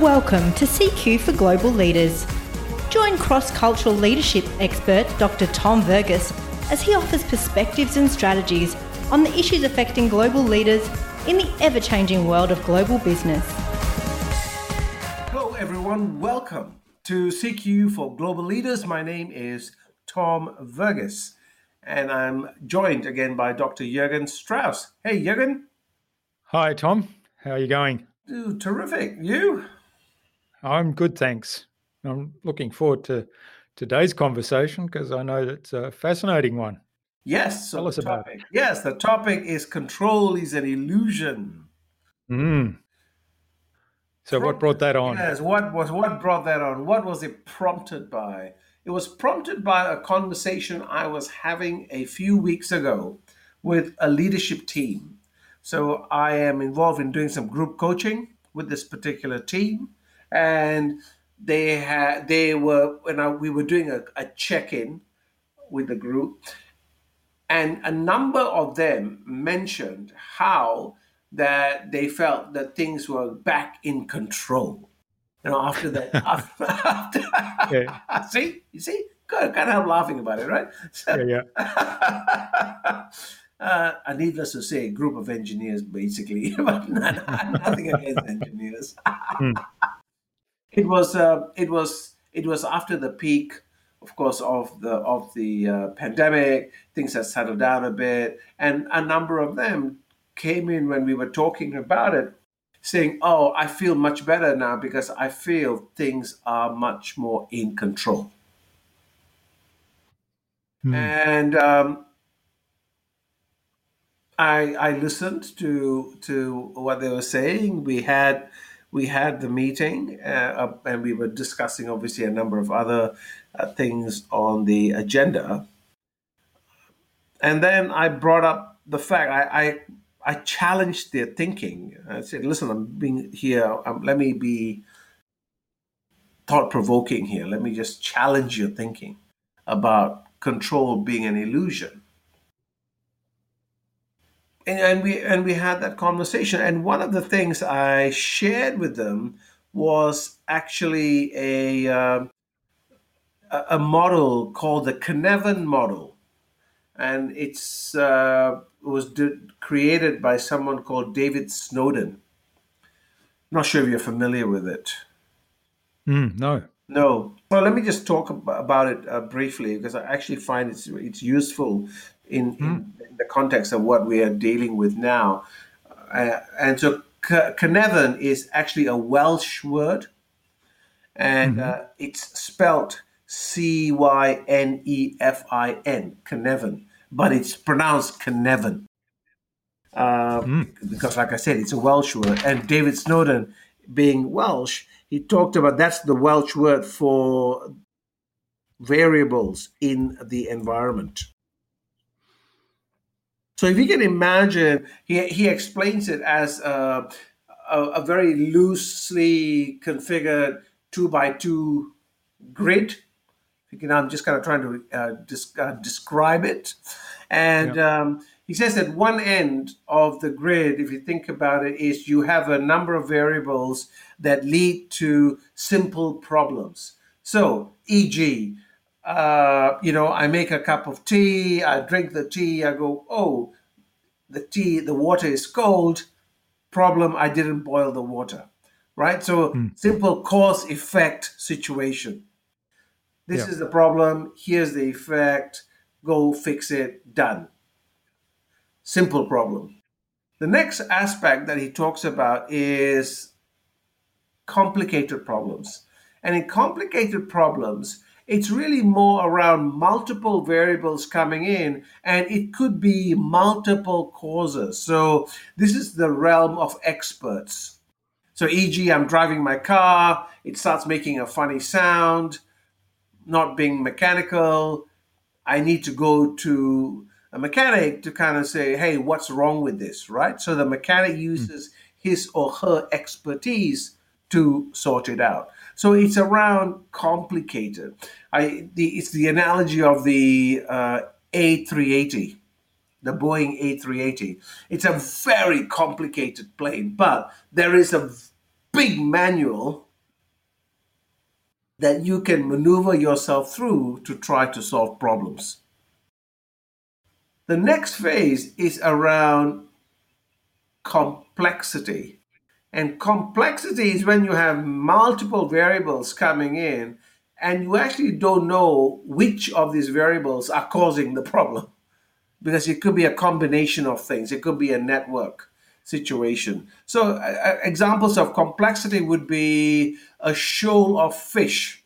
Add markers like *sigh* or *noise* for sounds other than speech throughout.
Welcome to CQ for Global Leaders. Join cross cultural leadership expert Dr. Tom Verghese as he offers perspectives and strategies on the issues affecting global leaders in the ever changing world of global business. Hello, everyone. Welcome to CQ for Global Leaders. My name is Tom Verghese, and I'm joined again by Dr. Jürgen Strauss. Hey, Jürgen. Hi, Tom. How are you going? Dude, terrific. You? I'm good, thanks. I'm looking forward to today's conversation because I know it's a fascinating one. Yes. So Tell us about it. Yes, the topic is control is an illusion. Mm. So, what brought that on? Yes, what was what brought that on? What was it prompted by? It was prompted by a conversation I was having a few weeks ago with a leadership team. So, I am involved in doing some group coaching with this particular team, and they had they were when I, we were doing a, a check-in with the group and a number of them mentioned how that they felt that things were back in control you know after that *laughs* after, after yeah. *laughs* see you see good kind of help laughing about it right so, yeah, yeah. *laughs* Uh, and needless to say, a group of engineers basically, but nothing against engineers. mm it was uh, it was it was after the peak of course of the of the uh, pandemic things had settled down a bit and a number of them came in when we were talking about it saying oh i feel much better now because i feel things are much more in control mm. and um, I, I listened to to what they were saying. We had we had the meeting uh, and we were discussing obviously a number of other uh, things on the agenda. And then I brought up the fact I, I, I challenged their thinking. I said, "Listen, I'm being here. Um, let me be thought provoking here. Let me just challenge your thinking about control being an illusion." And we and we had that conversation and one of the things i shared with them was actually a uh, a model called the Cynefin model. And it's uh, was created by someone called david snowden. I'm not sure if you're familiar with it. Mm, no. No. Well let me just talk about it uh, briefly because i actually find it's it's useful in, mm. in hmm the context of what we are dealing with now. Uh, and so Cynefin is actually a Welsh word, and mm-hmm. uh, it's spelt C Y N E F I N, Cynefin, but it's pronounced Cynefin. Uh, mm. Because, like I said, it's a Welsh word. And David Snowden, being Welsh, he talked about that's the Welsh word for variables in the environment. So if you can imagine, he, he explains it as a, a, a very loosely configured two by two grid. I'm just kind of trying to uh, dis- uh, describe it. And yeah. um, he says that one end of the grid, if you think about it, is you have a number of variables that lead to simple problems. So, e.g., uh, you know, I make a cup of tea, I drink the tea, I go, oh, the tea, the water is cold. Problem, I didn't boil the water, right? So mm. simple cause effect situation. This yeah. is the problem. Here's the effect. Go fix it. Done. Simple problem. The next aspect that he talks about is complicated problems. And in complicated problems, it's really more around multiple variables coming in, and it could be multiple causes. So, this is the realm of experts. So, e.g., I'm driving my car, it starts making a funny sound, not being mechanical. I need to go to a mechanic to kind of say, hey, what's wrong with this, right? So, the mechanic hmm. uses his or her expertise to sort it out. So it's around complicated. I the it's the analogy of the uh, A380, the Boeing A380. It's a very complicated plane, but there is a big manual that you can maneuver yourself through to try to solve problems. The next phase is around complexity. And complexity is when you have multiple variables coming in and you actually don't know which of these variables are causing the problem because it could be a combination of things, it could be a network situation. So, uh, examples of complexity would be a shoal of fish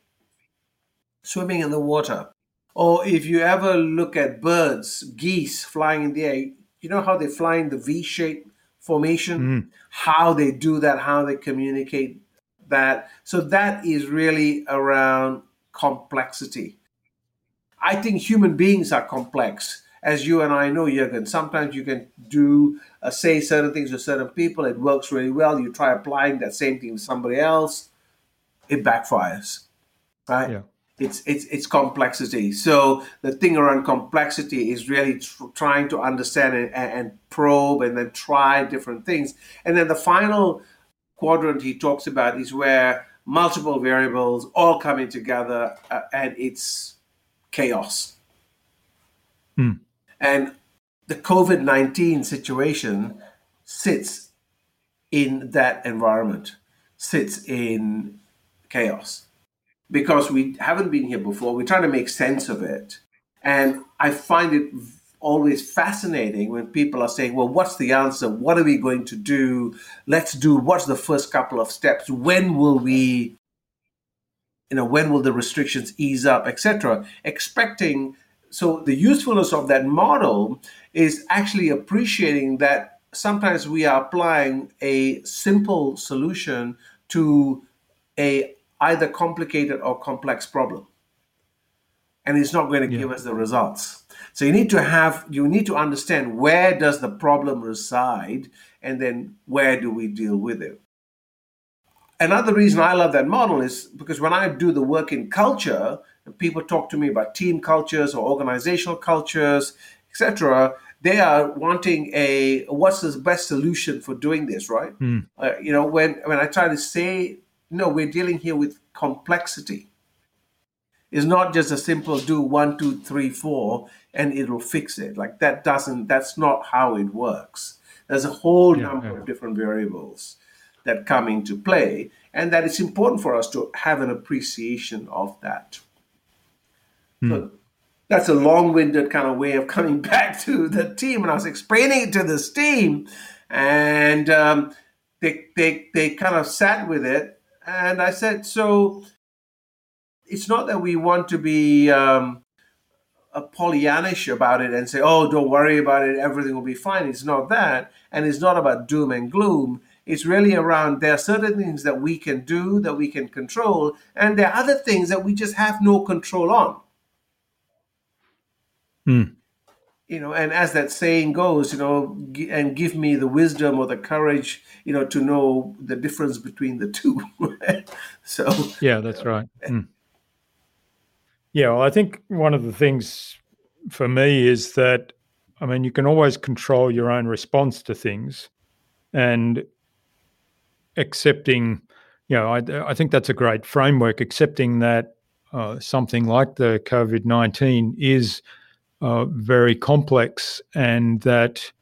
swimming in the water. Or if you ever look at birds, geese flying in the air, you know how they fly in the V shape formation? Mm. How they do that, how they communicate that. So, that is really around complexity. I think human beings are complex as you and I know, Jürgen, sometimes you can do uh, say certain things to certain people. It works really well. You try applying that same thing to somebody else, it backfires, right? Yeah. It's it's it's complexity. So the thing around complexity is really tr- trying to understand and, and probe and then try different things. And then the final quadrant he talks about is where multiple variables all coming together uh, and it's chaos. Hmm. And the COVID 19 situation sits in that environment, sits in chaos. Because we haven't been here before, we're trying to make sense of it. And I find it always fascinating when people are saying, well, what's the answer? What are we going to do? Let's do what's the first couple of steps? When will we, you know, when will the restrictions ease up, etc. Expecting so the usefulness of that model is actually appreciating that sometimes we are applying a simple solution to a either complicated or complex problem and it's not going to yeah. give us the results so you need to have you need to understand where does the problem reside and then where do we deal with it another reason i love that model is because when i do the work in culture people talk to me about team cultures or organizational cultures, etc. They are wanting a what's the best solution for doing this, right? Mm. Uh, you know, when when I try to say, no, we're dealing here with complexity. It's not just a simple do one, two, three, four, and it'll fix it. Like that doesn't. That's not how it works. There's a whole yeah, number yeah. of different variables that come into play, and that it's important for us to have an appreciation of that. Mm. that's a long-winded kind of way of coming *laughs* back to the team. And I was explaining it to this team, and um, they they they kind of sat with it. And I said, so it's not that we want to be um, a Pollyannish about it and say, oh, don't worry about it, everything will be fine. It's not that. And it's not about doom and gloom. It's really around there are certain things that we can do, that we can control, and there are other things that we just have no control on. Mm. You know, and as that saying goes, you know, and give me the wisdom or the courage, you know, to know the difference between the two. *laughs* so yeah, that's right. Mm. Yeah, well, I think one of the things for me is that I mean, you can always control your own response to things, and accepting, you know, I, I think that's a great framework. Accepting that uh, something like the COVID nineteen is uh, very complex and that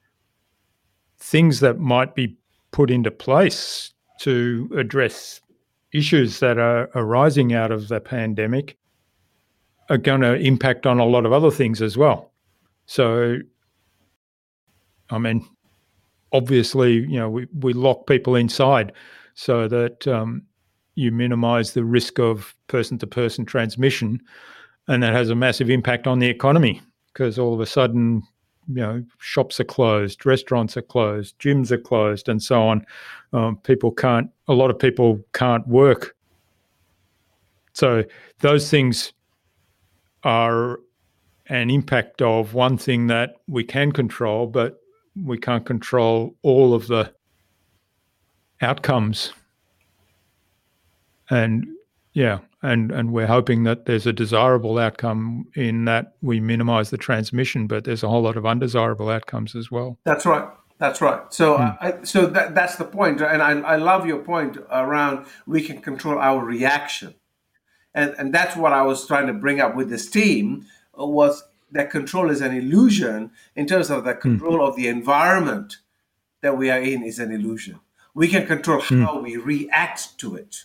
things that might be put into place to address issues that are arising out of the pandemic are going to impact on a lot of other things as well. So, I mean, obviously, you know, we, we lock people inside so that um, you minimize the risk of person to person transmission, and that has a massive impact on the economy because all of a sudden, you know, shops are closed, restaurants are closed, gyms are closed, and so on. Um, people can't. A lot of people can't work. So those things are an impact of one thing that we can control, but we can't control all of the outcomes. And yeah, and and we're hoping that there's a desirable outcome in that we minimize the transmission, but there's a whole lot of undesirable outcomes as well. That's right. That's right. So, mm. I, so that that's the point, and I, I love your point around we can control our reaction, and and that's what I was trying to bring up with this team uh, was that control is an illusion in terms of the control of the environment that we are in is an illusion. We can control how we react to it.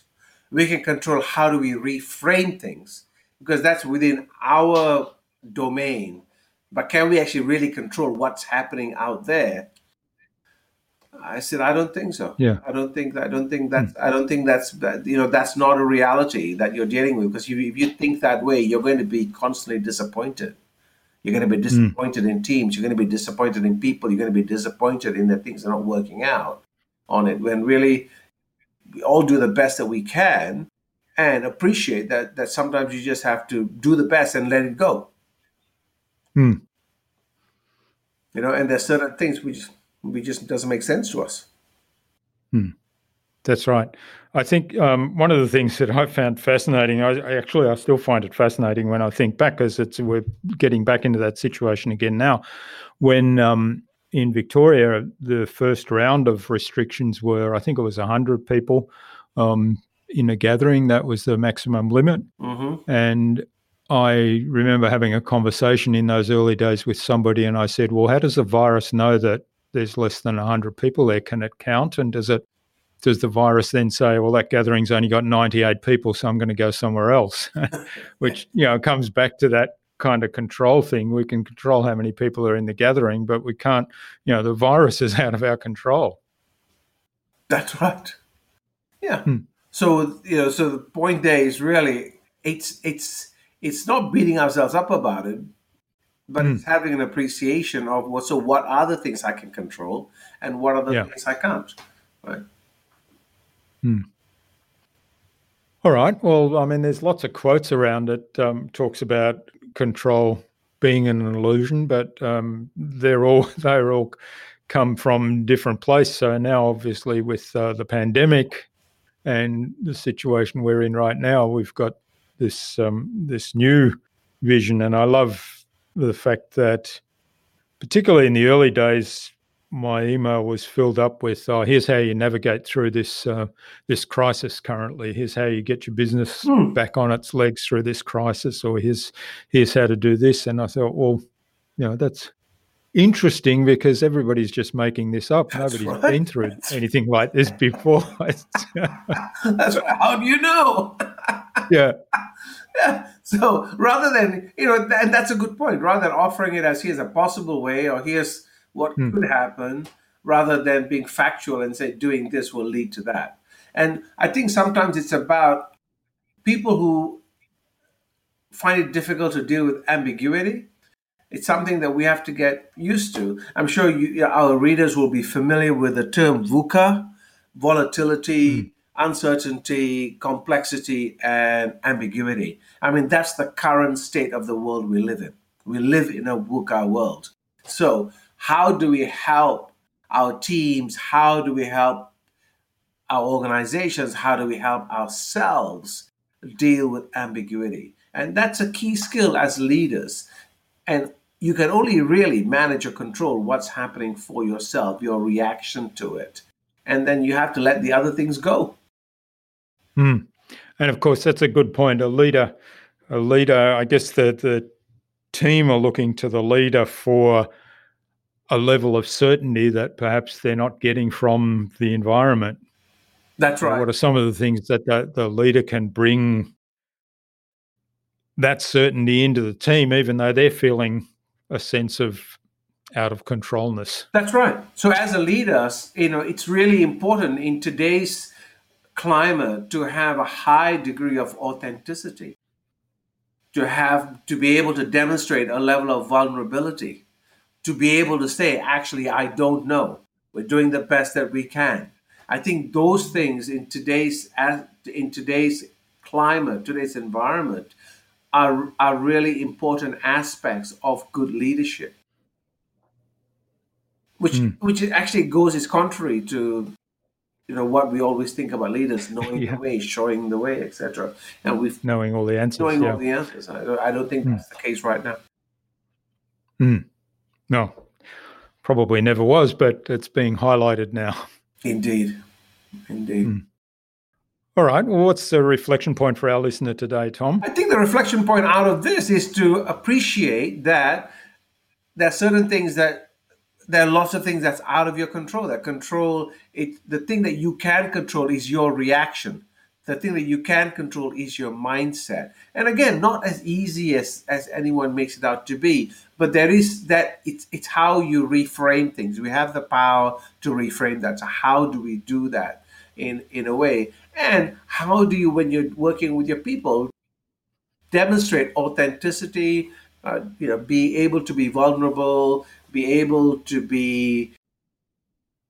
We can control how do we reframe things because that's within our domain. But can we actually really control what's happening out there? I said, I don't think so. Yeah. I don't think I don't think that's hmm. I don't think that's that, you know that's not a reality that you're dealing with because you, if you think that way, you're going to be constantly disappointed. You're going to be hmm. disappointed in teams. You're going to be disappointed in people. You're going to be disappointed in that things are not working out on it. When really, we all do the best that we can, and appreciate that that sometimes you just have to do the best and let it go. Hmm. You know, and there's certain things which just we just doesn't make sense to us. That's right. I think um, one of the things that I found fascinating, I, I actually I still find it fascinating when I think back, because it's we're getting back into that situation again now. When um, in Victoria, the first round of restrictions were, I think it was hundred people um, in a gathering. That was the maximum limit, hmm and I remember having a conversation in those early days with somebody, and I said, "Well, how does the virus know that there's less than hundred people there? Can it count? And does it does the virus then say, well, that gathering's only got 98 people, so I'm going to go somewhere else? *laughs* Which, you know, comes back to that kind of control thing. We can control how many people are in the gathering, but we can't, you know, the virus is *laughs* out of our control. That's right. Yeah. Hmm. So you know, so the point there is really it's it's it's not beating ourselves up about it, but Hmm. it's having an appreciation of what. So what are the things I can control, and what are the Yeah. things I can't? Right. All right. Well, I mean, there's lots of quotes around it. Um, talks about control being an illusion, but um, they're all *laughs* they're all come from different places. So now, obviously, with uh, the pandemic and the situation we're in right now, we've got this um, this new vision, and I love the fact that, particularly in the early days, my email was filled up with, "Oh, here's how you navigate through this uh, this crisis currently. Here's how you get your business Hmm. back on its legs through this crisis, or here's here's how to do this." And I thought, well, you know, that's interesting because everybody's just making this up. That's Nobody's right. been through *laughs* anything like this before. *laughs* That's right. How do you know? yeah, *laughs* Yeah. So rather than you know, and that's a good point. Rather than offering it as here's a possible way or here's what Hmm. could happen, rather than being factual and say doing this will lead to that. And I think sometimes it's about people who find it difficult to deal with ambiguity. It's something that we have to get used to. I'm sure you, our readers will be familiar with the term VUCA volatility, uncertainty, complexity, and ambiguity. I mean, that's the current state of the world we live in. We live in a VUCA world. So, how do we help our teams? How do we help our organizations? How do we help ourselves deal with ambiguity? And that's a key skill as leaders. And you can only really manage or control what's happening for yourself, your reaction to it. And then you have to let the other things go. Hmm. And of course, that's a good point. A leader, a leader. I guess the the team are looking to the leader for a level of certainty that perhaps they're not getting from the environment. That's right. What are some of the things that the, the leader can bring that certainty into the team, even though they're feeling a sense of out of controlness? That's right. So as a leader, you know, it's really important in today's climate to have a high degree of authenticity, to have to be able to demonstrate a level of vulnerability, to be able to say, actually, I don't know. We're doing the best that we can. I think those things in today's in today's climate, today's environment, are are really important aspects of good leadership which hmm. which actually goes is contrary to you know what we always think about leaders knowing Yeah. the way showing the way etc and we've Knowing all the answers. knowing yeah. all the answers I don't, I don't think hmm. that's the case right now hmm. No, probably never was, but it's being highlighted now. indeed indeed hmm. All right. Well, what's the reflection point for our listener today, Tom? I think the reflection point out of this is to appreciate that there are certain things that there are lots of things that's out of your control. That control it the thing that you can control is your reaction. The thing that you can control is your mindset. And again, not as easy as, as anyone makes it out to be, but there is that it's it's how you reframe things. We have the power to reframe that. So how do we do that in in a way? And how do you, when you're working with your people, demonstrate authenticity, uh, you know, be able to be vulnerable, be able to be,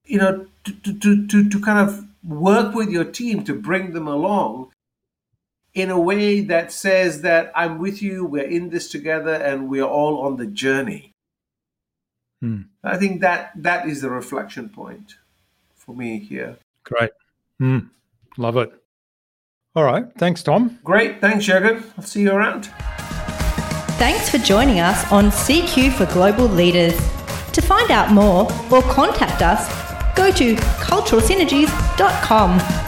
you know, to, to, to, to kind of work with your team to bring them along in a way that says that I'm with you, we're in this together, and we're all on the journey. Hmm. I think that that is the reflection point for me here. Great. Hmm. Love it. All right. Thanks, Tom. Great. Thanks, Jürgen. I'll see you around. Thanks for joining us on CQ for Global Leaders. To find out more or contact us, go to culturalsynergies.com.